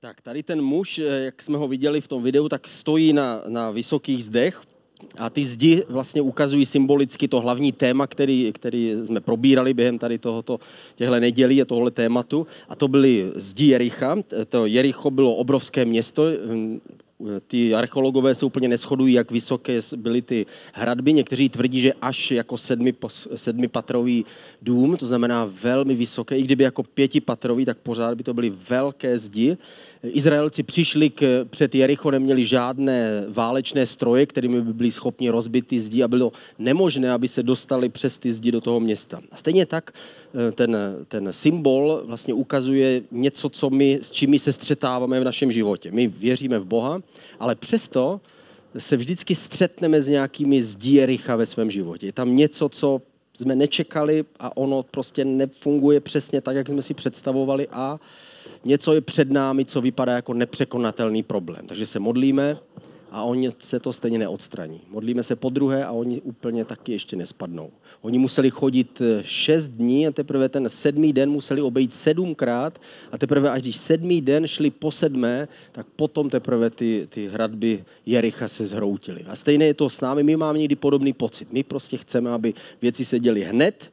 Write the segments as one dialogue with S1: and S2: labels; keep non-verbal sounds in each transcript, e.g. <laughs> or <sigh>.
S1: Tak tady ten muž, eh, jak jsme ho viděli v tom videu, tak stojí na, na vysokých zdech a ty zdi vlastně ukazují symbolicky to hlavní téma, který, který jsme probírali během tady tohoto, těhle nedělí a tohle tématu. A to byly zdi Jericha. To Jericho bylo obrovské město, ty archeologové se úplně neschodují, jak vysoké byly ty hradby. Někteří tvrdí, že až jako sedmi, sedmipatrový dům, to znamená velmi vysoké, i kdyby jako pětipatrový, tak pořád by to byly velké zdi. Izraelci přišli k, před Jericho, neměli žádné válečné stroje, kterými by byli schopni rozbit ty zdi a bylo nemožné, aby se dostali přes ty zdi do toho města. A stejně tak eh, ten, ten symbol vlastně ukazuje něco, co my, s čím my se střetáváme v našem životě. My věříme v Boha, ale přesto se vždycky střetneme s nějakými zdí Jericha ve svém životě. Je tam něco, co jsme nečekali a ono prostě nefunguje přesně tak, jak jsme si představovali a něco je před námi, co vypadá jako nepřekonatelný problém. Takže se modlíme a oni se to stejně neodstraní. Modlíme se po druhé a oni úplně taky ještě nespadnou. Oni museli chodit eh, šest dní a teprve ten sedmý den museli obejít sedmkrát a teprve až když sedmý den šli po sedmé, tak potom teprve ty, ty hradby Jericha se zhroutily. A stejně je to s námi, my máme někdy podobný pocit. My prostě chceme, aby věci se děly hned,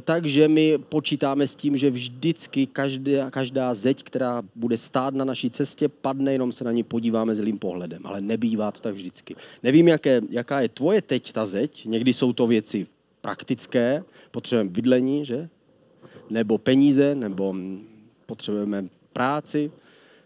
S1: takže my počítáme s tím, že vždycky každá, každá zeď, která bude stát na naší cestě, padne, jenom se na ní podíváme zlým pohledem. Ale nebývá to tak vždycky. Nevím, jaké, jaká je tvoje teď ta zeď. Někdy jsou to věci praktické, potřebujeme bydlení, že? Nebo peníze, nebo potřebujeme práci.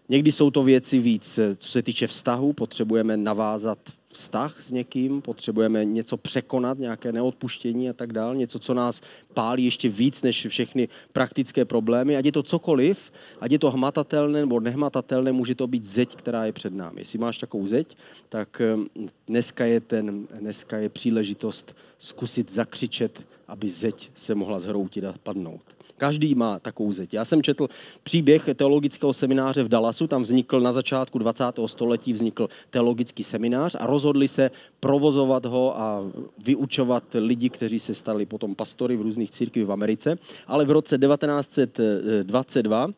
S1: Někdy jsou to věci víc, eh, co se týče vztahu, potřebujeme navázat vztah s někým, potřebujeme něco překonat, nějaké neodpuštění a tak dále, něco, co nás pálí ještě víc než všechny praktické problémy. Ať je to cokoliv, ať je to hmatatelné nebo nehmatatelné, může to být zeď, která je před námi. Jestli máš takovou zeď, tak ehm, dneska je, ten, dneska je příležitost zkusit zakřičet, aby zeď se mohla zhroutit a padnout. Každý má takovou zeď. Já jsem četl příběh teologického semináře v Dallasu, tam vznikl na začátku 20. století vznikl teologický seminář a rozhodli se provozovat ho a vyučovat lidi, kteří se stali potom pastory v různých církvích v Americe. Ale v roce 1922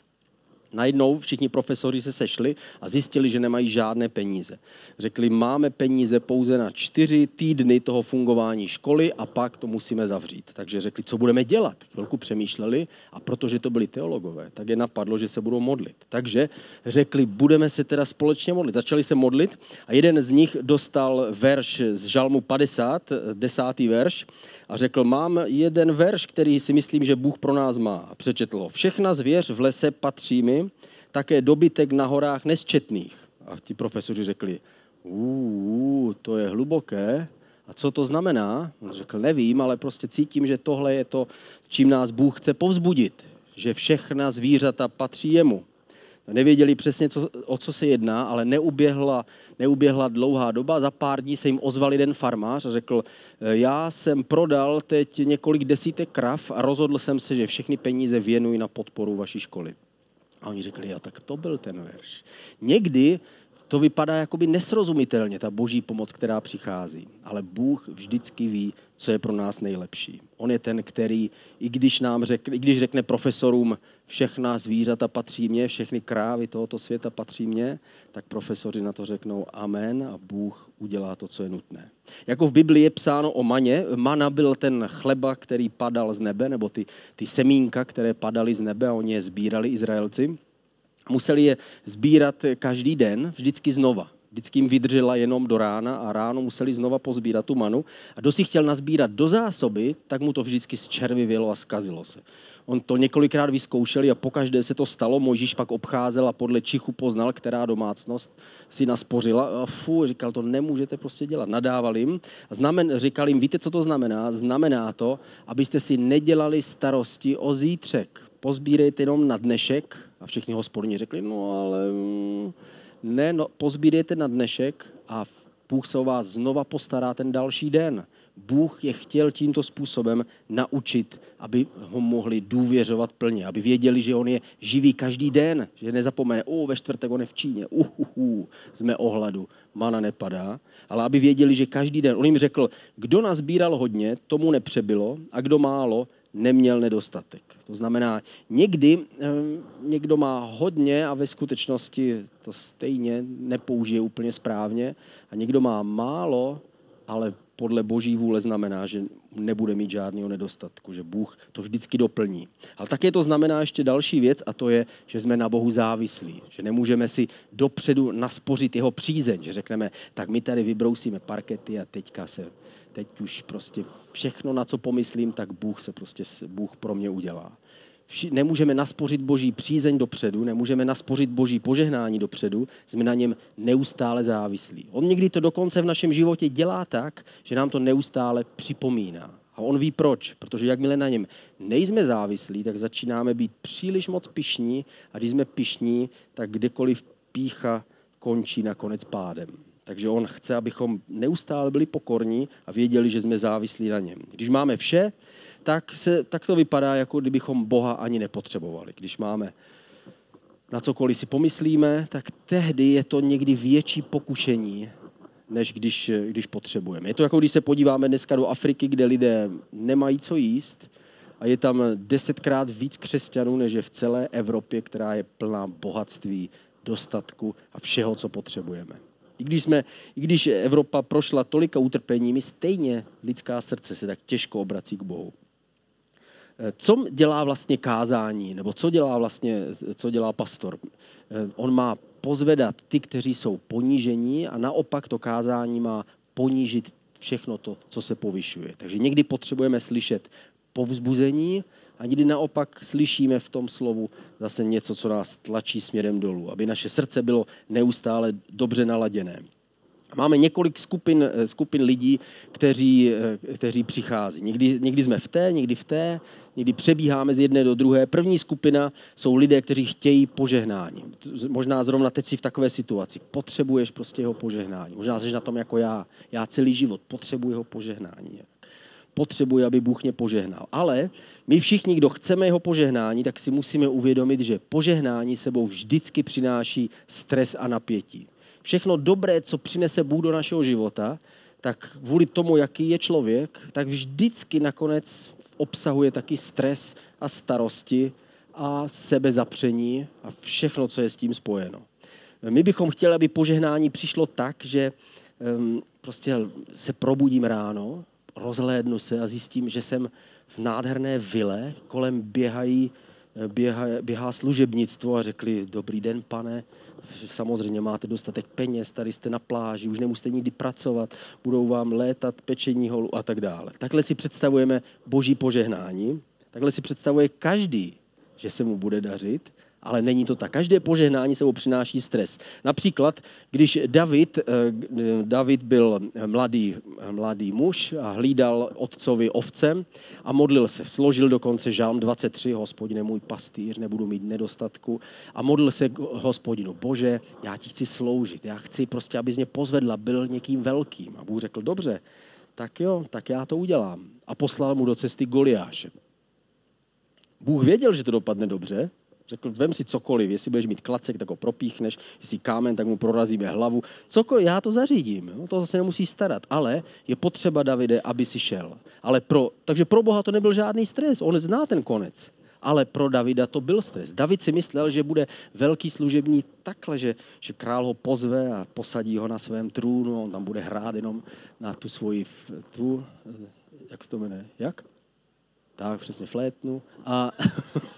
S1: Najednou všichni profesoři se sešli a zjistili, že nemají žádné peníze. Řekli, máme peníze pouze na čtyři týdny toho fungování školy a pak to musíme zavřít. Takže řekli, co budeme dělat. Chvilku přemýšleli a protože to byli teologové, tak je napadlo, že se budou modlit. Takže řekli, budeme se teda společně modlit. Začali se modlit a jeden z nich dostal verš z Žalmu 50, desátý verš, a řekl, mám jeden verš, který si myslím, že Bůh pro nás má. A přečetl Všechna zvěř v lese patří mi, také dobytek na horách nesčetných. A ti profesoři řekli, uh, to je hluboké. A co to znamená? On řekl, nevím, ale prostě cítím, že tohle je to, s čím nás Bůh chce povzbudit. Že všechna zvířata patří jemu. Nevěděli přesně, co, o co se jedná, ale neuběhla, neuběhla dlouhá doba. Za pár dní se jim ozval jeden farmář a řekl, e, já jsem prodal teď několik desítek krav a rozhodl jsem se, že všechny peníze věnuji na podporu vaší školy. A oni řekli, jo, tak to byl ten verš. Někdy to vypadá jakoby nesrozumitelně, ta boží pomoc, která přichází. Ale Bůh vždycky ví, co je pro nás nejlepší. On je ten, který, i když nám řekne, i když řekne profesorům, všechna zvířata patří mně, všechny krávy tohoto světa patří mně, tak profesoři na to řeknou amen a Bůh udělá to, co je nutné. Jako v Biblii je psáno o maně, mana byl ten chleba, který padal z nebe, nebo ty, ty semínka, které padaly z nebe a oni je sbírali Izraelci. Museli je sbírat každý den, vždycky znova. Vždycky jim vydržela jenom do rána a ráno museli znova pozbírat tu manu. A kdo si chtěl nazbírat do zásoby, tak mu to vždycky zčervivělo a skazilo se. On to několikrát vyzkoušeli a pokaždé se to stalo. Možíš pak obcházel a podle čichu poznal, která domácnost si naspořila. A fu, říkal, to nemůžete prostě dělat. Nadával jim. Znamen, říkal jim, víte, co to znamená? Znamená to, abyste si nedělali starosti o zítřek. Pozbírejte jenom na dnešek. A všichni hospodní řekli, no ale mm, ne, no, pozbírejte na dnešek a Bůh se o vás znova postará ten další den. Bůh je chtěl tímto způsobem naučit, aby ho mohli důvěřovat plně, aby věděli, že on je živý každý den, že nezapomene, o, ve čtvrtek on je v Číně, uhuhu, jsme ohladu, mana nepadá, ale aby věděli, že každý den, on jim řekl, kdo nazbíral hodně, tomu nepřebylo a kdo málo, neměl nedostatek. To znamená, někdy eh, někdo má hodně a ve skutečnosti to stejně nepoužije úplně správně a někdo má málo, ale podle boží vůle znamená, že nebude mít žádného nedostatku, že Bůh to vždycky doplní. Ale také to znamená ještě další věc a to je, že jsme na Bohu závislí, že nemůžeme si dopředu naspořit jeho přízeň, že řekneme, tak my tady vybrousíme parkety a teďka se, teď už prostě všechno, na co pomyslím, tak Bůh se prostě, Bůh pro mě udělá nemůžeme naspořit boží přízeň dopředu, nemůžeme naspořit boží požehnání dopředu, jsme na něm neustále závislí. On někdy to dokonce v našem životě dělá tak, že nám to neustále připomíná. A on ví proč, protože jakmile na něm nejsme závislí, tak začínáme být příliš moc pišní a když jsme pišní, tak kdekoliv pícha končí nakonec pádem. Takže on chce, abychom neustále byli pokorní a věděli, že jsme závislí na něm. Když máme vše, tak, se, tak to vypadá, jako kdybychom Boha ani nepotřebovali. Když máme na cokoliv si pomyslíme, tak tehdy je to někdy větší pokušení, než když, když potřebujeme. Je to jako když se podíváme dneska do Afriky, kde lidé nemají co jíst a je tam desetkrát víc křesťanů, než je v celé Evropě, která je plná bohatství, dostatku a všeho, co potřebujeme. I když, jsme, I když Evropa prošla tolika utrpeními, stejně lidská srdce se tak těžko obrací k Bohu. Co dělá vlastně kázání, nebo co dělá vlastně, co dělá pastor? On má pozvedat ty, kteří jsou ponížení a naopak to kázání má ponížit všechno to, co se povyšuje. Takže někdy potřebujeme slyšet povzbuzení a někdy naopak slyšíme v tom slovu zase něco, co nás tlačí směrem dolů, aby naše srdce bylo neustále dobře naladěné. Máme několik skupin, skupin lidí, kteří, kteří přichází. Někdy, někdy jsme v té, někdy v té, někdy přebíháme z jedné do druhé. První skupina jsou lidé, kteří chtějí požehnání. Možná zrovna teď si v takové situaci. Potřebuješ prostě jeho požehnání. Možná jsi na tom jako já. Já celý život potřebuji jeho požehnání. Potřebuji, aby Bůh mě požehnal. Ale my všichni, kdo chceme jeho požehnání, tak si musíme uvědomit, že požehnání sebou vždycky přináší stres a napětí. Všechno dobré, co přinese Bůh do našeho života, tak kvůli tomu, jaký je člověk, tak vždycky nakonec obsahuje taky stres a starosti a sebezapření a všechno, co je s tím spojeno. My bychom chtěli, aby požehnání přišlo tak, že prostě se probudím ráno, rozhlédnu se a zjistím, že jsem v nádherné vile, kolem běhají, běhá, běhá služebnictvo a řekli, dobrý den, pane, samozřejmě máte dostatek peněz, tady jste na pláži, už nemusíte nikdy pracovat, budou vám létat pečení holu a tak dále. Takhle si představujeme boží požehnání, takhle si představuje každý, že se mu bude dařit ale není to tak. Každé požehnání sebou přináší stres. Například, když David, eh, David byl mladý, mladý muž a hlídal otcovi ovce a modlil se. Složil dokonce žálm 23, hospodine můj pastýř, nebudu mít nedostatku. A modlil se k hospodinu, bože, já ti chci sloužit, já chci prostě, abys mě pozvedla, byl někým velkým. A Bůh řekl, dobře, tak jo, tak já to udělám. A poslal mu do cesty Goliáše. Bůh věděl, že to dopadne dobře, Řekl, vem si cokoliv, jestli budeš mít klacek, tak ho propíchneš, jestli kámen, tak mu prorazíme hlavu. Cokoliv, já to zařídím, jo? to se nemusí starat. Ale je potřeba, Davide, aby si šel. Ale pro, takže pro Boha to nebyl žádný stres, on zná ten konec. Ale pro Davida to byl stres. David si myslel, že bude velký služební takhle, že, že král ho pozve a posadí ho na svém trůnu, on tam bude hrát jenom na tu svoji, tu, jak se to jmenuje, jak? Tak, přesně, flétnu. A <laughs>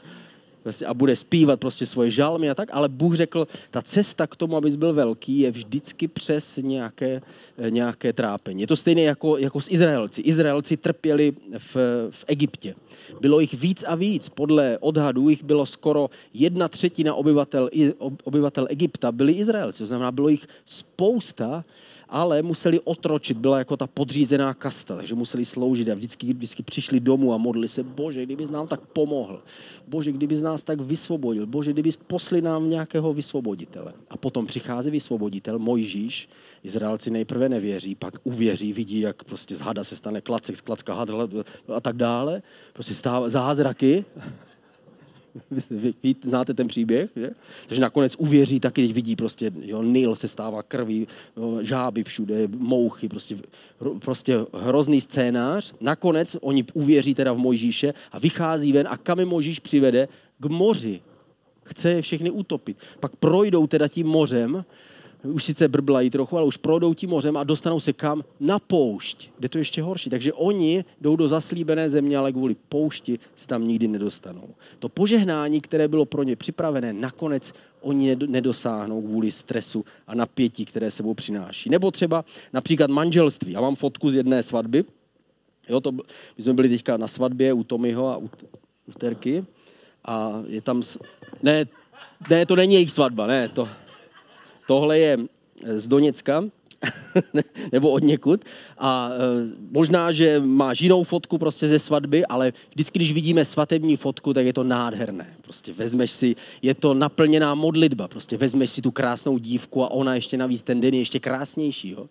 S1: a bude zpívat prostě svoje žalmy a tak, ale Bůh řekl, ta cesta k tomu, abys byl velký, je vždycky přes nějaké, eh, nějaké trápení. Je to stejné jako, jako s Izraelci. Izraelci trpěli v, v Egyptě. Bylo jich víc a víc. Podle odhadů jich bylo skoro jedna třetina obyvatel, obyvatel Egypta byli Izraelci. To znamená, bylo jich spousta, ale museli otročit, byla jako ta podřízená kasta, takže museli sloužit a vždycky, vždycky přišli domů a modli se, bože, kdyby nám tak pomohl, bože, kdyby nás tak vysvobodil, bože, kdyby posli nám nějakého vysvoboditele. A potom přichází vysvoboditel, Mojžíš, Izraelci nejprve nevěří, pak uvěří, vidí, jak prostě z hada se stane klacek, z klacka hadla a tak dále. Prostě stáv, zázraky. <laughs> Vy, vy znáte ten příběh, že? Takže nakonec uvěří taky, když vidí prostě, jo, Nil se stává krví, žáby všude, mouchy, prostě, prostě hrozný scénář. Nakonec oni uvěří teda v Mojžíše a vychází ven a kam je Mojžíš přivede? K moři. Chce je všechny utopit. Pak projdou teda tím mořem už sice brblají trochu, ale už projdou tím mořem a dostanou se kam? Na poušť, kde to je ještě horší. Takže oni jdou do zaslíbené země, ale kvůli poušti se tam nikdy nedostanou. To požehnání, které bylo pro ně připravené, nakonec oni nedosáhnou kvůli stresu a napětí, které sebou přináší. Nebo třeba například manželství. Já mám fotku z jedné svatby. Jo, to, my jsme byli teďka na svatbě u Tomiho a u, u Terky. A je tam... Ne, ne, to není jejich svatba, ne, to, Tohle je z Doněcka, <laughs> nebo od někud. A e, možná, že máš jinou fotku prostě ze svatby, ale vždycky, když vidíme svatební fotku, tak je to nádherné. Prostě vezmeš si, je to naplněná modlitba, prostě vezmeš si tu krásnou dívku a ona ještě navíc ten den je ještě krásnější. Jo?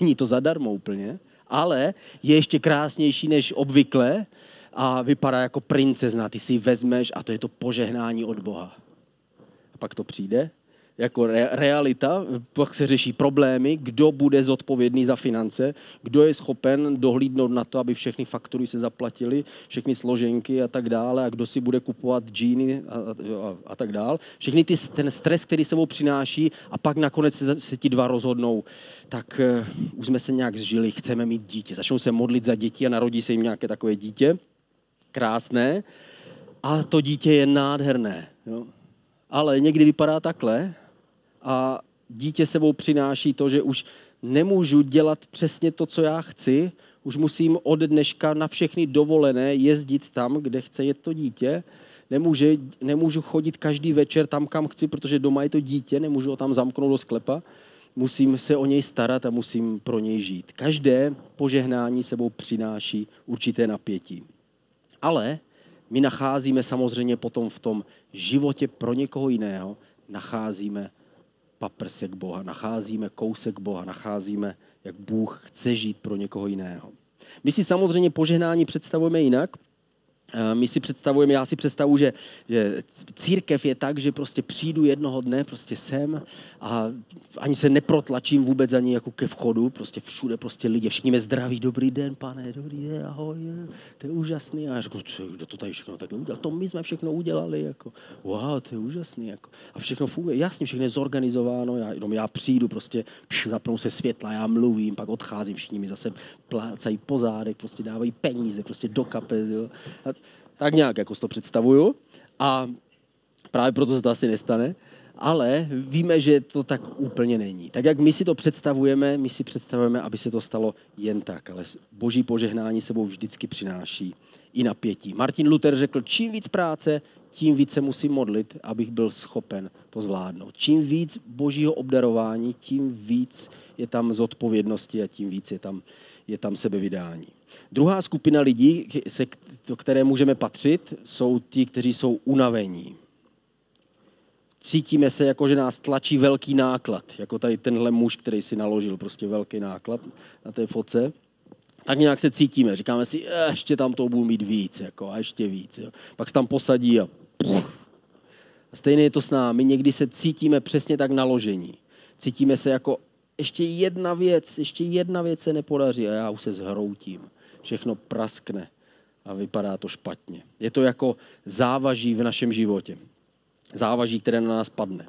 S1: Není to zadarmo úplně, ale je ještě krásnější než obvykle a vypadá jako princezna. Ty si ji vezmeš a to je to požehnání od Boha. A pak to přijde jako re, realita, pak se řeší problémy, kdo bude zodpovědný za finance, kdo je schopen dohlídnout na to, aby všechny faktury se zaplatily, všechny složenky a tak dále, a kdo si bude kupovat džíny a, a, a tak dále. Všechny ty, ten stres, který sebou přináší a pak nakonec se, se ti dva rozhodnou, tak uh, už jsme se nějak zžili, chceme mít dítě. Začnou se modlit za děti a narodí se jim nějaké takové dítě, krásné, a to dítě je nádherné. Jo? Ale někdy vypadá takhle, a dítě sebou přináší to, že už nemůžu dělat přesně to, co já chci, už musím od dneška na všechny dovolené jezdit tam, kde chce jet to dítě, Nemůže, nemůžu chodit každý večer tam, kam chci, protože doma je to dítě, nemůžu ho tam zamknout do sklepa, musím se o něj starat a musím pro něj žít. Každé požehnání sebou přináší určité napětí. Ale my nacházíme samozřejmě potom v tom životě pro někoho jiného, nacházíme paprsek Boha, nacházíme kousek Boha, nacházíme, jak Bůh chce žít pro někoho jiného. My si samozřejmě požehnání představujeme jinak, my si představujeme, já si představuji, že, že církev je tak, že prostě přijdu jednoho dne prostě sem a ani se neprotlačím vůbec ani jako ke vchodu, prostě všude prostě lidi, všichni mě zdraví, dobrý den, pane, dobrý den, ahoj, to je úžasný. A já řeknu, kdo to tady všechno takhle udělal? To my jsme všechno udělali, jako, wow, to je úžasný. Jako. A všechno funguje, jasně, všechno je zorganizováno, já, jenom já přijdu, prostě zapnou se světla, já mluvím, pak odcházím, všichni mi zase plácají pozádek, prostě dávají peníze, prostě do kapes, jo. A tak nějak jako to představuju. A právě proto se to asi nestane. Ale víme, že to tak úplně není. Tak jak my si to představujeme, my si představujeme, aby se to stalo jen tak. Ale boží požehnání sebou vždycky přináší i napětí. Martin Luther řekl, čím víc práce, tím víc se musím modlit, abych byl schopen to zvládnout. Čím víc božího obdarování, tím víc je tam zodpovědnosti a tím víc je tam, je tam sebevydání. Druhá skupina lidí, se, které můžeme patřit, jsou ti, kteří jsou unavení. Cítíme se, jako že nás tlačí velký náklad, jako tady tenhle muž, který si naložil prostě velký náklad na té foce. Tak nějak se cítíme, říkáme si, eh, ještě tam to budu mít víc, jako, a ještě víc. Jo. Pak se tam posadí a. A stejně je to s námi, někdy se cítíme přesně tak naložení. Cítíme se jako, ještě jedna věc, ještě jedna věc se nepodaří a já už se zhroutím všechno praskne a vypadá to špatně. Je to jako závaží v našem životě. Závaží, které na nás padne.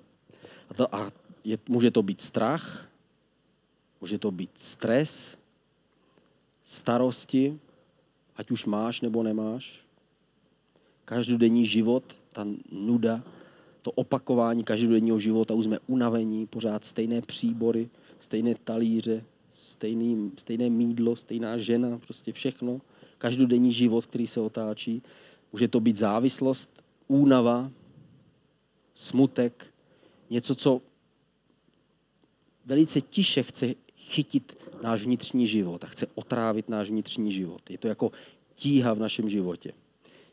S1: A, to, a je, může to být strach, může to být stres, starosti, ať už máš nebo nemáš. Každodenní život, ta nuda, to opakování každodenního života, už jsme unavení, pořád stejné příbory, stejné talíře, stejný, stejné mídlo, stejná žena, prostě všechno, každodenní život, který se otáčí. Může to být závislost, únava, smutek, něco, co velice tiše chce chytit náš vnitřní život a chce otrávit náš vnitřní život. Je to jako tíha v našem životě.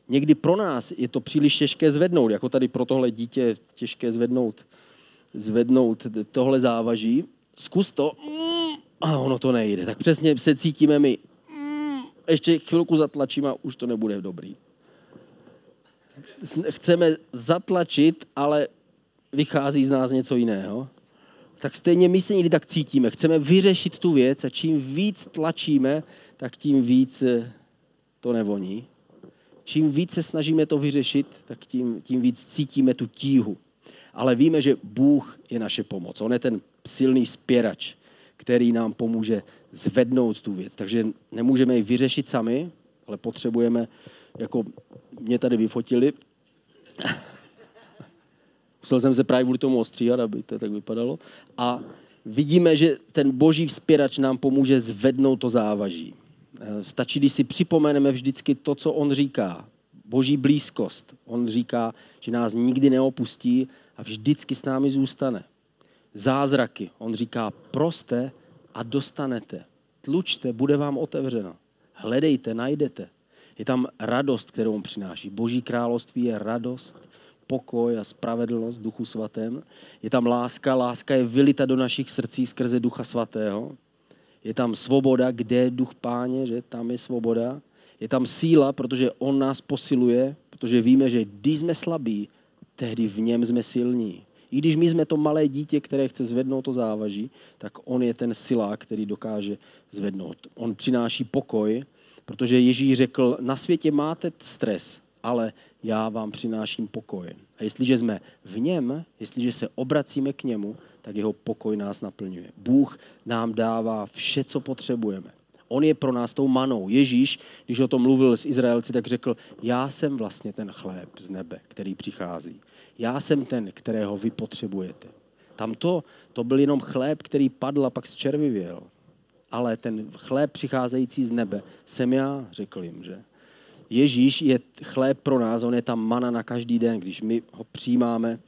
S1: Někdy pro nás je to příliš těžké zvednout, jako tady pro tohle dítě těžké zvednout, zvednout tohle závaží. Zkus to. Mm, a ono to nejde. Tak přesně se cítíme my. Mm, ještě chvilku zatlačím a už to nebude dobrý. chceme zatlačit, ale vychází z nás něco jiného. Tak stejně my se někdy tak cítíme. Chceme vyřešit tu věc a čím víc tlačíme, tak tím víc eh, to nevoní. Čím víc se snažíme to vyřešit, tak tím, tím víc cítíme tu tíhu. Ale víme, že Bůh je naše pomoc. On je ten silný spěrač, který nám pomůže zvednout tu věc. Takže nemůžeme ji vyřešit sami, ale potřebujeme, jako mě tady vyfotili, <laughs> musel jsem se právě kvůli tomu ostříhat, aby to tak vypadalo, a vidíme, že ten boží vzpěrač nám pomůže zvednout to závaží. Eh, stačí, když si připomeneme vždycky to, co on říká. Boží blízkost. On říká, že nás nikdy neopustí a vždycky s námi zůstane. Zázraky. On říká, proste a dostanete. Tlučte, bude vám otevřeno. Hledejte, najdete. Je tam radost, kterou on přináší. Boží království je radost, pokoj a spravedlnost Duchu svatém. Je tam láska, láska je vylita do našich srdcí skrze Ducha svatého. Je tam svoboda, kde je duch páně, že tam je svoboda. Je tam síla, protože on nás posiluje, protože víme, že když jsme slabí, tehdy v něm jsme silní. I když my jsme to malé dítě, které chce zvednout to závaží, tak on je ten silák, který dokáže zvednout. On přináší pokoj, protože Ježíš řekl, na světě máte stres, ale já vám přináším pokoj. A jestliže jsme v něm, jestliže se obracíme k němu, tak jeho pokoj nás naplňuje. Bůh nám dává vše, co potřebujeme. On je pro nás tou manou. Ježíš, když o tom mluvil s Izraelci, tak řekl, já jsem vlastně ten chléb z nebe, který přichází. Já jsem ten, kterého vy potřebujete. Tam to, to byl jenom chléb, který padl a pak zčervivěl. Ale ten chléb přicházející z nebe jsem já, řekl jim, že? Ježíš je chléb pro nás, on je tam mana na každý den, když my ho přijímáme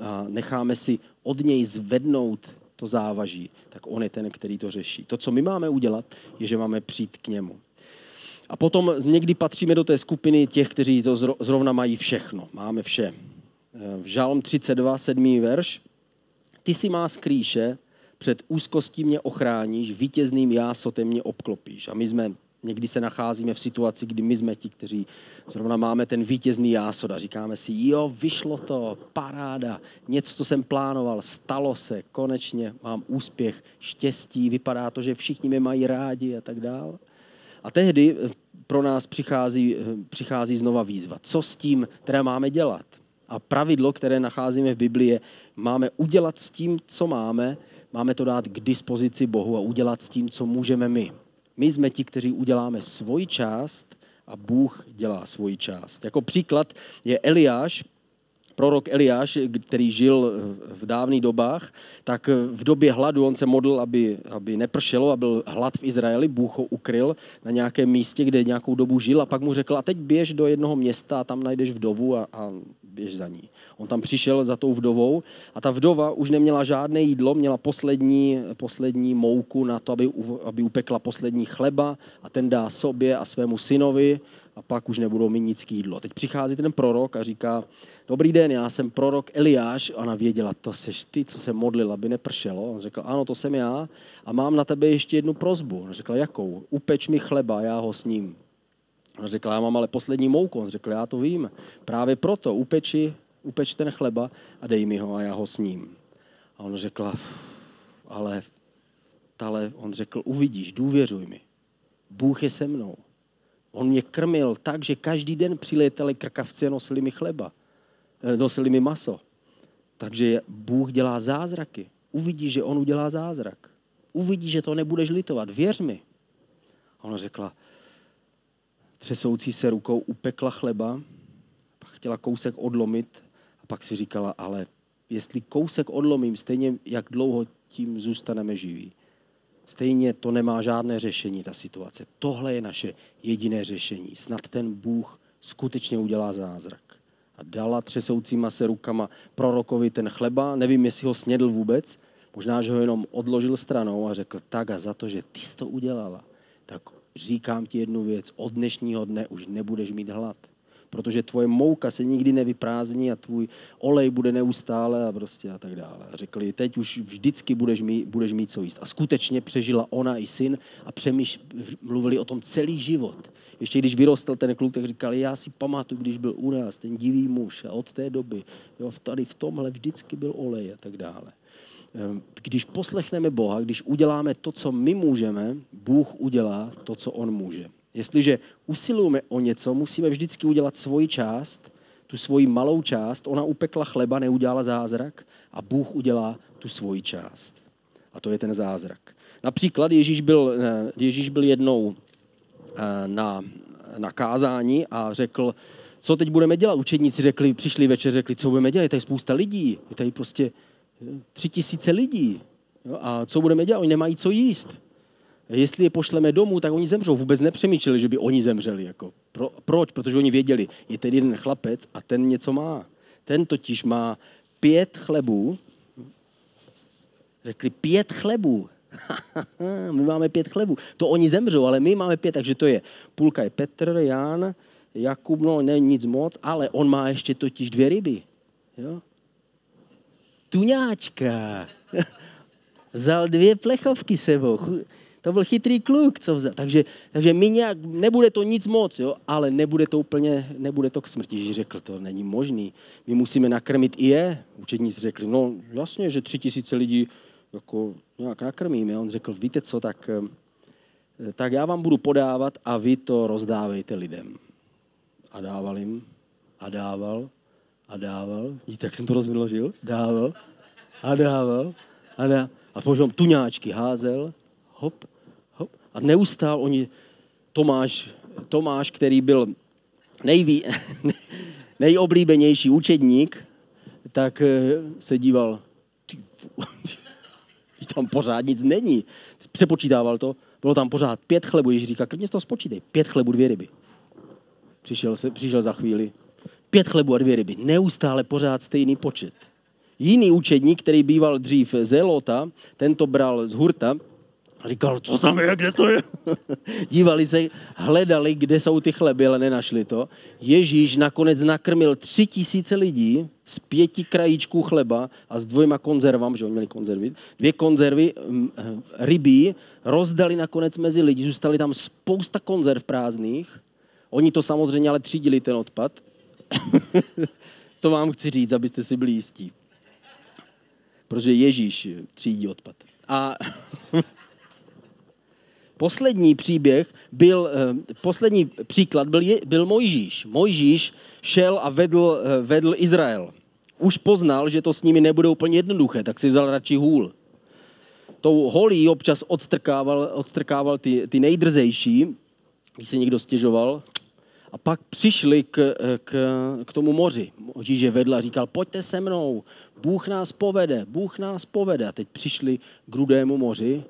S1: a necháme si od něj zvednout to závaží, tak on je ten, který to řeší. To, co my máme udělat, je, že máme přijít k němu. A potom někdy patříme do té skupiny těch, kteří to zrovna mají všechno. Máme vše. V Žálm 32, 7. verš. Ty si má skrýše, před úzkostí mě ochráníš, vítězným jásotem mě obklopíš. A my jsme Někdy se nacházíme v situaci, kdy my jsme ti, kteří zrovna máme ten vítězný jásod a říkáme si, jo, vyšlo to, paráda, něco, co jsem plánoval, stalo se, konečně mám úspěch, štěstí, vypadá to, že všichni mě mají rádi a tak dál. A tehdy eh, pro nás přichází, eh, přichází znova výzva. Co s tím teda máme dělat? A pravidlo, které nacházíme v Biblii, je, máme udělat s tím, co máme, máme to dát k dispozici Bohu a udělat s tím, co můžeme my. My jsme ti, kteří uděláme svoji část a Bůh dělá svoji část. Jako příklad je Eliáš, prorok Eliáš, který žil v dávných dobách, tak v době hladu on se modlil, aby, aby nepršelo a byl hlad v Izraeli. Bůh ho ukryl na nějakém místě, kde nějakou dobu žil a pak mu řekl, a teď běž do jednoho města a tam najdeš vdovu a, a běž za ní. On tam přišel za tou vdovou a ta vdova už neměla žádné jídlo, měla poslední, poslední mouku na to, aby, aby upekla poslední chleba a ten dá sobě a svému synovi a pak už nebudou mít nic k jídlo. Teď přichází ten prorok a říká, dobrý den, já jsem prorok Eliáš. Ona věděla, to seš ty, co se modlil, aby nepršelo. On řekl, ano, to jsem já a mám na tebe ještě jednu prozbu. On řekl, jakou? Upeč mi chleba, já ho s ním. On řekl, já mám ale poslední mouku. On řekl, já to vím. Právě proto upeči, upeč ten chleba a dej mi ho a já ho s ním. A on řekl, ale, ale on řekl, uvidíš, důvěřuj mi. Bůh je se mnou. On mě krmil tak, že každý den přilétali krkavci a nosili mi chleba. Eh, nosili mi maso. Takže Bůh dělá zázraky. Uvidíš, že on udělá zázrak. Uvidíš, že to nebudeš litovat. Věř mi. A ona řekla, třesoucí se rukou upekla chleba, pak chtěla kousek odlomit a pak si říkala, ale jestli kousek odlomím, stejně jak dlouho tím zůstaneme živí. Stejně to nemá žádné řešení, ta situace. Tohle je naše jediné řešení. Snad ten Bůh skutečně udělá zázrak. A dala třesoucíma se rukama prorokovi ten chleba, nevím, jestli ho snědl vůbec, možná, že ho jenom odložil stranou a řekl, tak a za to, že ty jsi to udělala, tak říkám ti jednu věc, od dnešního dne už nebudeš mít hlad protože tvoje mouka se nikdy nevyprázdní a tvůj olej bude neustále a prostě a tak dále. A řekli, teď už vždycky budeš mít, budeš mít co jíst. A skutečně přežila ona i syn a přemýš, mluvili o tom celý život. Ještě když vyrostl ten kluk, tak říkali, já si pamatuju, když byl u nás ten divý muž a od té doby, jo, tady v tomhle vždycky byl olej a tak dále. Ehm, když poslechneme Boha, když uděláme to, co my můžeme, Bůh udělá to, co On může. Jestliže usilujeme o něco, musíme vždycky udělat svoji část, tu svoji malou část. Ona upekla chleba, neudělala zázrak a Bůh udělá tu svoji část. A to je ten zázrak. Například Ježíš byl, eh, Ježíš byl jednou eh, na, na kázání a řekl, co teď budeme dělat? Učedníci řekli, přišli večer, řekli, co budeme dělat? Je tady spousta lidí, je tady prostě tři tisíce lidí. Jo? A co budeme dělat? Oni nemají co jíst. Jestli je pošleme domů, tak oni zemřou. Vůbec nepřemýšleli, že by oni zemřeli. Jako. Pro, proč? Protože oni věděli, je tady jeden chlapec a ten něco má. Ten totiž má pět chlebů. Řekli pět chlebů. <laughs> my máme pět chlebů. To oni zemřou, ale my máme pět, takže to je. Půlka je Petr, Jan, Jakub, no ne nic moc, ale on má ještě totiž dvě ryby. Jo? Tuňáčka. Vzal dvě plechovky sebou. To byl chytrý kluk, co vzal. Takže, takže my nějak, nebude to nic moc, jo, ale nebude to úplně, nebude to k smrti. Že řekl, to není možný. My musíme nakrmit i je. Učedníci řekli, no jasně, že tři tisíce lidí jako nějak nakrmíme. On řekl, víte co, tak, eh, tak já vám budu podávat a vy to rozdávejte lidem. A dával jim a dával a dával. Vidíte, jak jsem to rozmnožil? Dával a dával a dával. A potom tuňáčky házel, hop, hop. A neustál oni, Tomáš, Tomáš, který byl nejví, <laughs> nejoblíbenější učedník, tak eh, se díval, ty, <laughs> tam pořád nic není. Přepočítával to, bylo tam pořád pět chlebů, Ježíš říká, klidně to spočítej, pět chlebů, dvě ryby. Přišel, se, přišel za chvíli, pět chlebů a dvě ryby. Neustále pořád stejný počet. Jiný učedník, který býval dřív ze Lota, ten to bral z hurta a říkal, co tam je, kde to je? <laughs> Dívali se, hledali, kde jsou ty chleby, ale nenašli to. Ježíš nakonec nakrmil tři tisíce lidí z pěti krajíčků chleba a s dvojma konzervami, že oni měli konzervy, dvě konzervy mm, eh, rybí, rozdali nakonec mezi lidi, zůstali tam spousta konzerv prázdných. Oni to samozřejmě ale třídili ten odpad <laughs> to vám chci říct, abyste si byli jistí. Protože Ježíš třídí odpad. A <laughs> poslední příběh byl, eh, poslední příklad byl, byl Mojžíš. Mojžíš šel a vedl, eh, vedl Izrael. Už poznal, že to s nimi nebude úplně jednoduché, tak si vzal radši hůl. Tou holí občas odstrkával, odstrkával ty, ty nejdrzejší, když se někdo stěžoval, a pak přišli k, k, k tomu moři. Možíš je vedl a říkal, pojďte se mnou, Bůh nás povede, Bůh nás povede. A teď přišli k rudému moři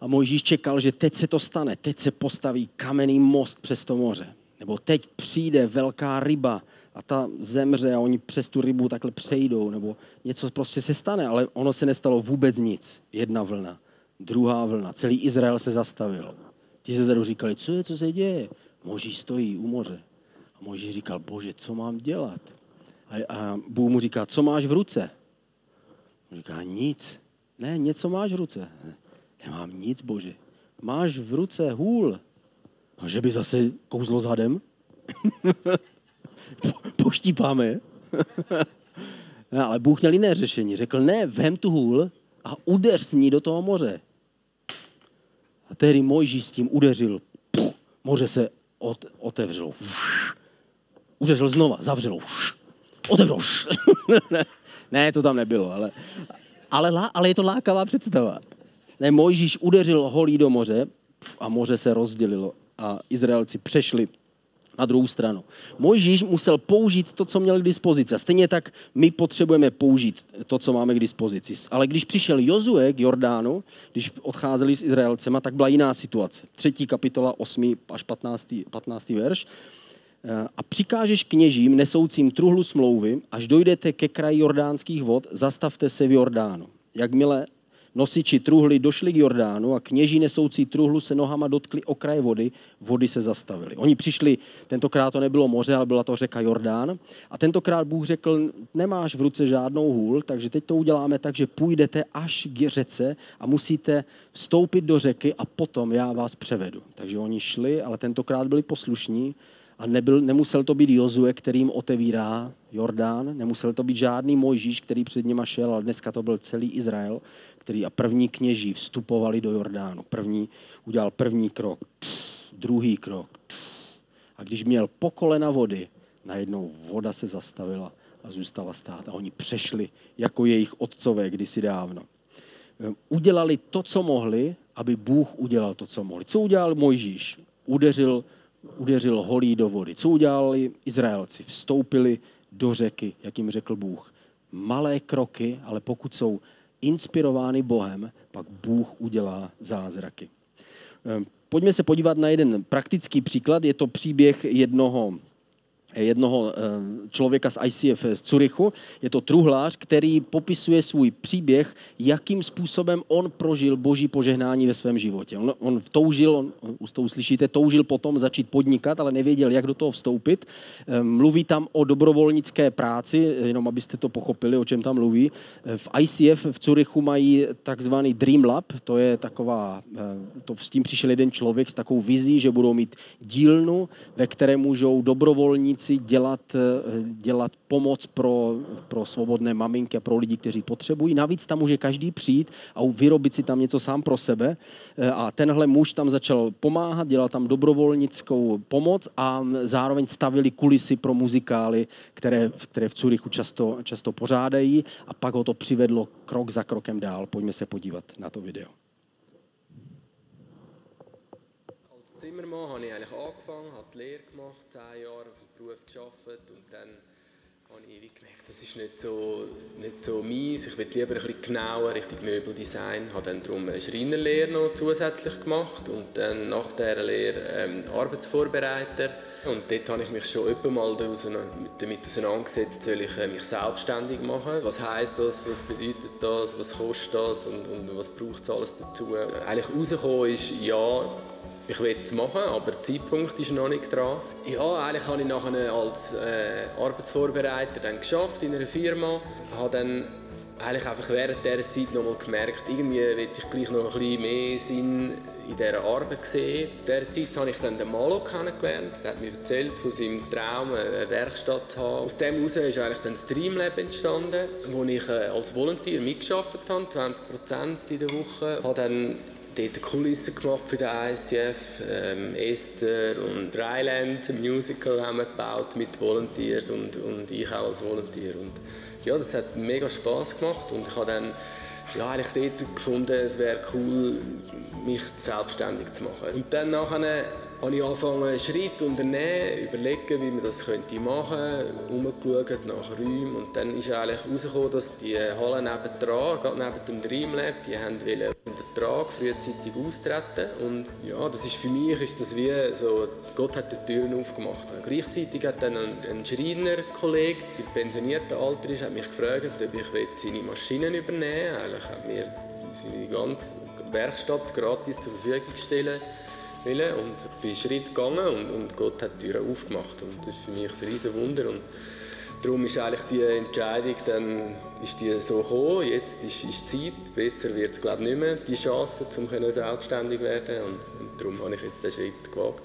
S1: a Mojžíš čekal, že teď se to stane, teď se postaví kamenný most přes to moře. Nebo teď přijde velká ryba a ta zemře a oni přes tu rybu takhle přejdou, nebo něco prostě se stane, ale ono se nestalo vůbec nic. Jedna vlna, druhá vlna, celý Izrael se zastavil. Ti se zadu říkali, co je, co se děje? Moží stojí u moře. A Moží říkal, bože, co mám dělat? A, a Bůh mu říká, co máš v ruce? On říká, nic. Ne, něco máš v ruce. Nemám nic, bože. Máš v ruce hůl. A že by zase kouzlo s hadem? <laughs> Poštípáme. <laughs> no, ale Bůh měl jiné řešení. Řekl, ne, vem tu hůl a udeř s ní do toho moře. A tehdy Mojžíš s tím udeřil. Puh, moře se ot, otevřelo. Uřezl znova, zavřelo. Otevřelo. <laughs> ne, to tam nebylo, ale, ale, ale je to lákavá představa. Ne, Mojžíš udeřil holí do moře a moře se rozdělilo a Izraelci přešli na druhou stranu. Mojžíš musel použít to, co měl k dispozici. A stejně tak my potřebujeme použít to, co máme k dispozici. Ale když přišel Jozue k Jordánu, když odcházeli s Izraelcema, tak byla jiná situace. Třetí kapitola, 8. až 15. 15. verš. A přikážeš kněžím nesoucím truhlu smlouvy, až dojdete ke kraji jordánských vod, zastavte se v Jordánu. Jakmile Nosiči truhly došli k Jordánu a kněží nesoucí truhlu se nohama dotkli okraje vody, vody se zastavily. Oni přišli, tentokrát to nebylo moře, ale byla to řeka Jordán. A tentokrát Bůh řekl, nemáš v ruce žádnou hůl, takže teď to uděláme tak, že půjdete až k řece a musíte vstoupit do řeky a potom já vás převedu. Takže oni šli, ale tentokrát byli poslušní a nebyl, nemusel to být Jozue, kterým otevírá Jordán, nemusel to být žádný Mojžíš, který před nima šel, ale dneska to byl celý Izrael, který a první kněží vstupovali do Jordánu. První udělal první krok, druhý krok. A když měl po kolena vody, najednou voda se zastavila a zůstala stát. A oni přešli jako jejich otcové kdysi dávno. Ehm, udělali to, co mohli, aby Bůh udělal to, co mohli. Co udělal Mojžíš? Udeřil, udeřil holí do vody. Co udělali Izraelci? Vstoupili do řeky, jak jim řekl Bůh. Malé kroky, ale pokud jsou inspirovány Bohem, pak Bůh udělá zázraky. Ehm, pojďme se podívat na jeden praktický příklad. Je to příběh jednoho jednoho eh, člověka z ICF z Curychu. Je to truhlář, který popisuje svůj příběh, jakým způsobem on prožil boží požehnání ve svém životě. On, on toužil, on, už to uslyšíte, toužil potom začít podnikat, ale nevěděl, jak do toho vstoupit. Eh, mluví tam o dobrovolnické práci, jenom abyste to pochopili, o čem tam mluví. Eh, v ICF v Curychu mají takzvaný Dream Lab, to je taková, to s tím přišel jeden člověk s takovou vizí, že budou mít dílnu, ve které můžou dobrovolníci si dělat, eh, dělat pomoc pro, pro svobodné maminky a pro lidi, kteří potřebují. Navíc tam může každý přijít a vyrobit si tam něco sám pro sebe. Eh, a tenhle muž tam začal pomáhat, dělal tam dobrovolnickou pomoc a zároveň stavili kulisy pro muzikály, které, které v Curychu často, často pořádají a pak ho to přivedlo krok za krokem dál. Pojďme se podívat na to video. Zimmermann habe ich eigentlich angefangen, habe die Lehre gemacht, zehn Jahre auf dem Beruf gearbeitet und dann habe ich gemerkt, das ist nicht so, nicht so meins. Ich will lieber ein bisschen genauer Richtung Möbeldesign. Ich habe dann darum eine Schreinerlehre noch zusätzlich gemacht und dann nach dieser Lehre ähm, Arbeitsvorbereiter. Und dort habe ich mich schon öfter mal damit auseinandergesetzt, soll ich äh, mich selbstständig machen. Was heisst das, was bedeutet das, was kostet das und, und was braucht es alles dazu. Eigentlich rausgekommen ist, ja, ich will es machen, aber der Zeitpunkt ist noch nicht dran. Ja, eigentlich habe ich nachher als äh, Arbeitsvorbereiter dann geschafft in einer Firma. Habe dann eigentlich einfach während dieser Zeit noch mal gemerkt, irgendwie will ich gleich noch ein bisschen mehr Sinn in dieser Arbeit sehen. Zu dieser Zeit habe ich dann den Malo kennengelernt. Er hat mir erzählt von seinem Traum, eine Werkstatt zu haben. Aus dem heraus ist eigentlich dann das Dreamlab entstanden, wo ich äh, als Volunteer mitgearbeitet habe, 20% in der Woche. Ich habe dann dort Kulissen gemacht für den ICF. Ähm, Esther und Dryland Musical haben wir gebaut mit Volunteers und, und ich auch als Volunteer. Und ja, das hat mega Spaß gemacht und ich habe dann ja, eigentlich dort gefunden, es wäre cool, mich selbstständig zu machen. Und dann nachher habe ich angefangen, Schritt unternehmen, überlegen, wie man das könnte machen könnte, umgeschaut nach Räumen und dann ist eigentlich herausgekommen, dass die Halle nebendran, gerade neben dem Dreamlab, die haben Vertrag frühzeitig austreten und ja, das ist für mich ist das wie so, Gott hat die Türen aufgemacht. Gleichzeitig hat dann ein, ein Schreinerkollege, der pensionierten Alter ist, hat mich gefragt, ob ich seine Maschinen übernehmen will. Eigentlich hat mir seine ganze Werkstatt gratis zur Verfügung gestellt wollen. Und ich bin Schritt gegangen und, und Gott hat die Türen aufgemacht. Und das ist für mich ein riesen Wunder. Und darum ist eigentlich die Entscheidung, dann ist die so gekommen. Jetzt ist, ist Zeit. Besser wird es, glaube ich, nicht mehr, die Chance, um selbstständig zu werden. Und, und darum habe ich jetzt den Schritt gewagt.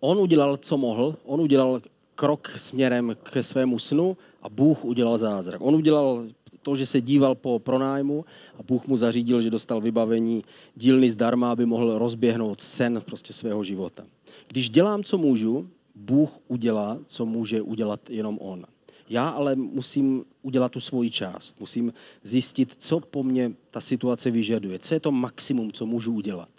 S1: On udělal, co mohl. On udělal krok směrem ke svému snu a Bůh udělal zázrak. On udělal to, že se díval po pronájmu a Bůh mu zařídil, že dostal vybavení dílny zdarma, aby mohl rozběhnout sen prostě svého života. Když dělám, co můžu, Bůh udělá, co může udělat jenom On. Já ale musím udělat tu svoji část. Musím zjistit, co po mně ta situace vyžaduje. Co je to maximum, co můžu udělat.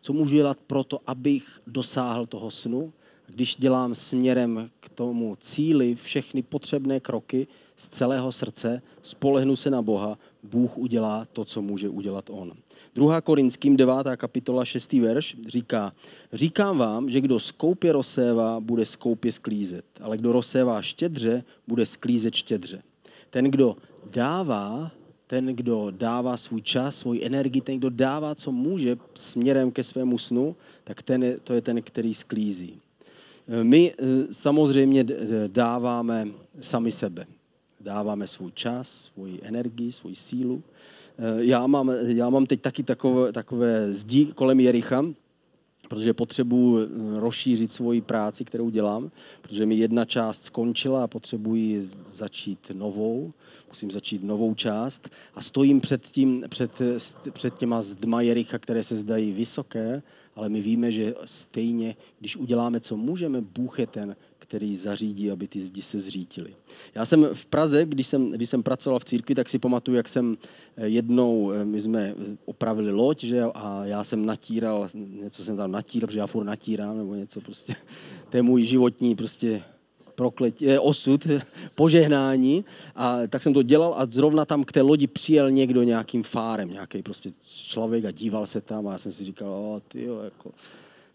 S1: Co můžu dělat pro to, abych dosáhl toho snu, když dělám směrem k tomu cíli všechny potřebné kroky z celého srdce, spolehnu se na Boha, Bůh udělá to, co může udělat On. 2. Korinským 9. kapitola 6. verš říká, říkám vám, že kdo skoupě rozsévá, bude skoupě sklízet, ale kdo rozsévá štědře, bude sklízet štědře. Ten, kdo dává, ten, kdo dává svůj čas, svůj energii, ten, kdo dává, co může směrem ke svému snu, tak ten to je ten, který sklízí. My eh, samozřejmě dáváme sami sebe. Dáváme svůj čas, svůj energii, svůj sílu. Eh, já mám, já mám teď taky takové, takové zdi kolem Jericha, protože potřebuji eh, rozšířit svoji práci, kterou dělám, protože mi jedna část skončila a potřebuji začít novou, musím začít novou část a stojím před, tím, před, před těma zdma Jericha, které se zdají vysoké, ale my víme, že stejně, když uděláme, co můžeme, Bůh je ten, který zařídí, aby ty zdi se zřítily. Já jsem v Praze, když jsem, když jsem pracoval v církvi, tak si pamatuju, jak jsem eh, jednou, eh, my jsme opravili loď, že, a já jsem natíral, něco jsem tam natíral, protože já furt natírám, nebo něco prostě, <laughs> to je můj životní prostě prokletí, eh, osud, <laughs> požehnání. A tak jsem to dělal a zrovna tam k té lodi přijel někdo nějakým fárem, nějaký prostě člověk a díval se tam a já jsem si říkal, o, tyjo, jako,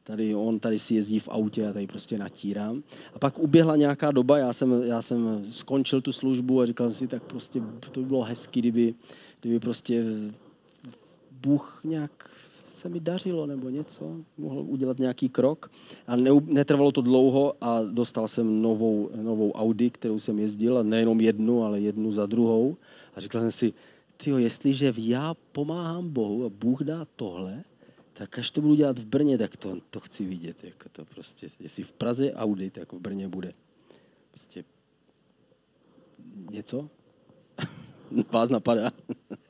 S1: tady on tady si jezdí v autě a tady prostě natírám. A pak uběhla nějaká doba, já jsem, já jsem skončil tu službu a říkal jsem si, tak prostě to by bylo hezky, kdyby, kdyby prostě Bůh nějak se mi dařilo nebo něco, mohl udělat nějaký krok. A ne, netrvalo to dlouho a dostal jsem novou, novou Audi, kterou jsem jezdil, a nejenom jednu, ale jednu za druhou. A říkal jsem si, tyjo, jestliže já pomáhám Bohu a Bůh dá tohle, tak až to budu dělat v Brně, tak to, to chci vidět. Jako to prostě, jestli v Praze Audi, tak v Brně bude. Prostě něco? <laughs> Vás napadá?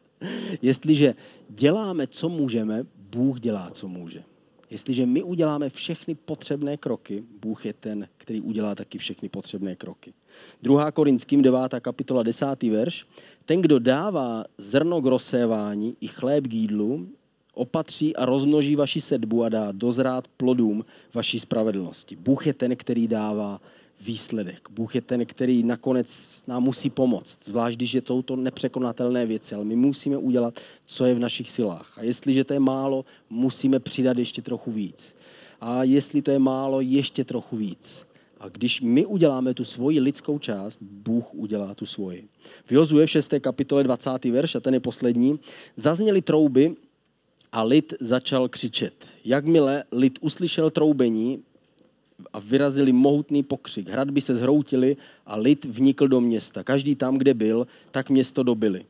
S1: <laughs> Jestliže děláme, co můžeme, Bůh dělá, co může. Jestliže my uděláme všechny potřebné kroky, Bůh je ten, který udělá taky všechny potřebné kroky. 2. Korinským 9. kapitola 10. verš. Ten, kdo dává zrno k rozsévání i chléb k jídlu, opatří a rozmnoží vaši sedbu a dá dozrát plodům vaší spravedlnosti. Bůh je ten, který dává výsledek. Bůh je ten, který nakonec nám musí pomoct, zvlášť když je touto nepřekonatelné věci, ale my musíme udělat, co je v našich silách. A jestliže to je málo, musíme přidat ještě trochu víc. A jestli to je málo, ještě trochu víc. A když my uděláme tu svoji lidskou část, Bůh udělá tu svoji. V Jozue v 6. kapitole 20. verš, a ten je poslední, zazněly trouby a lid začal křičet. Jakmile lid uslyšel troubení, a vyrazili mohutný pokřik. Hradby se zhroutily a lid vnikl do města. Každý tam, kde byl, tak město dobili.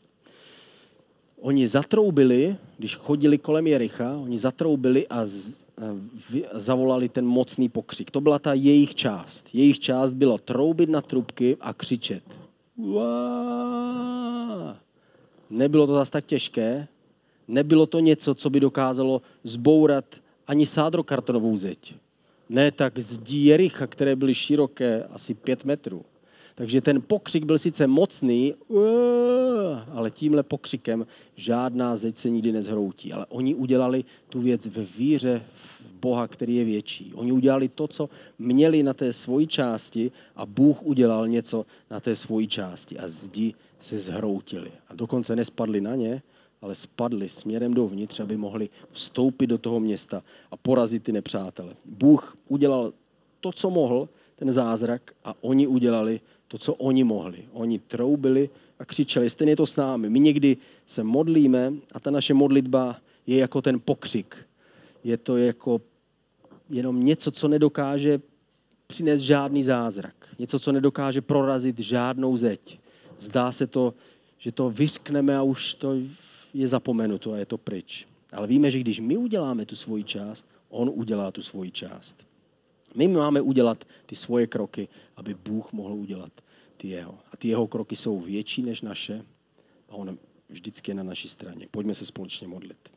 S1: Oni zatroubili, když chodili kolem Jericha, oni zatroubili a z, zavolali ten mocný pokřik. To byla ta jejich část. Jejich část bylo troubit na trubky a křičet. Uá! Nebylo to zase tak těžké, nebylo to něco, co by dokázalo zbourat ani sádrokartonovou zeď ne tak zdí Jericha, které byly široké asi pět metrů. Takže ten pokřik byl sice mocný, ale tímhle pokřikem žádná zeď se nikdy nezhroutí. Ale oni udělali tu věc ve víře v Boha, který je větší. Oni udělali to, co měli na té svoji části a Bůh udělal něco na té svoji části a zdi se zhroutili. A dokonce nespadli na ně, ale spadli směrem dovnitř, aby mohli vstoupit do toho města a porazit ty nepřátele. Bůh udělal to, co mohl, ten zázrak, a oni udělali to, co oni mohli. Oni troubili a křičeli, stejně to s námi. My někdy se modlíme a ta naše modlitba je jako ten pokřik. Je to jako jenom něco, co nedokáže přinést žádný zázrak. Něco, co nedokáže prorazit žádnou zeď. Zdá se to, že to vyskneme a už to je zapomenuto a je to pryč. Ale víme, že když my uděláme tu svoji část, on udělá tu svoji část. My máme udělat ty svoje kroky, aby Bůh mohl udělat ty jeho. A ty jeho kroky jsou větší než naše a on vždycky je na naší straně. Pojďme se společně modlit.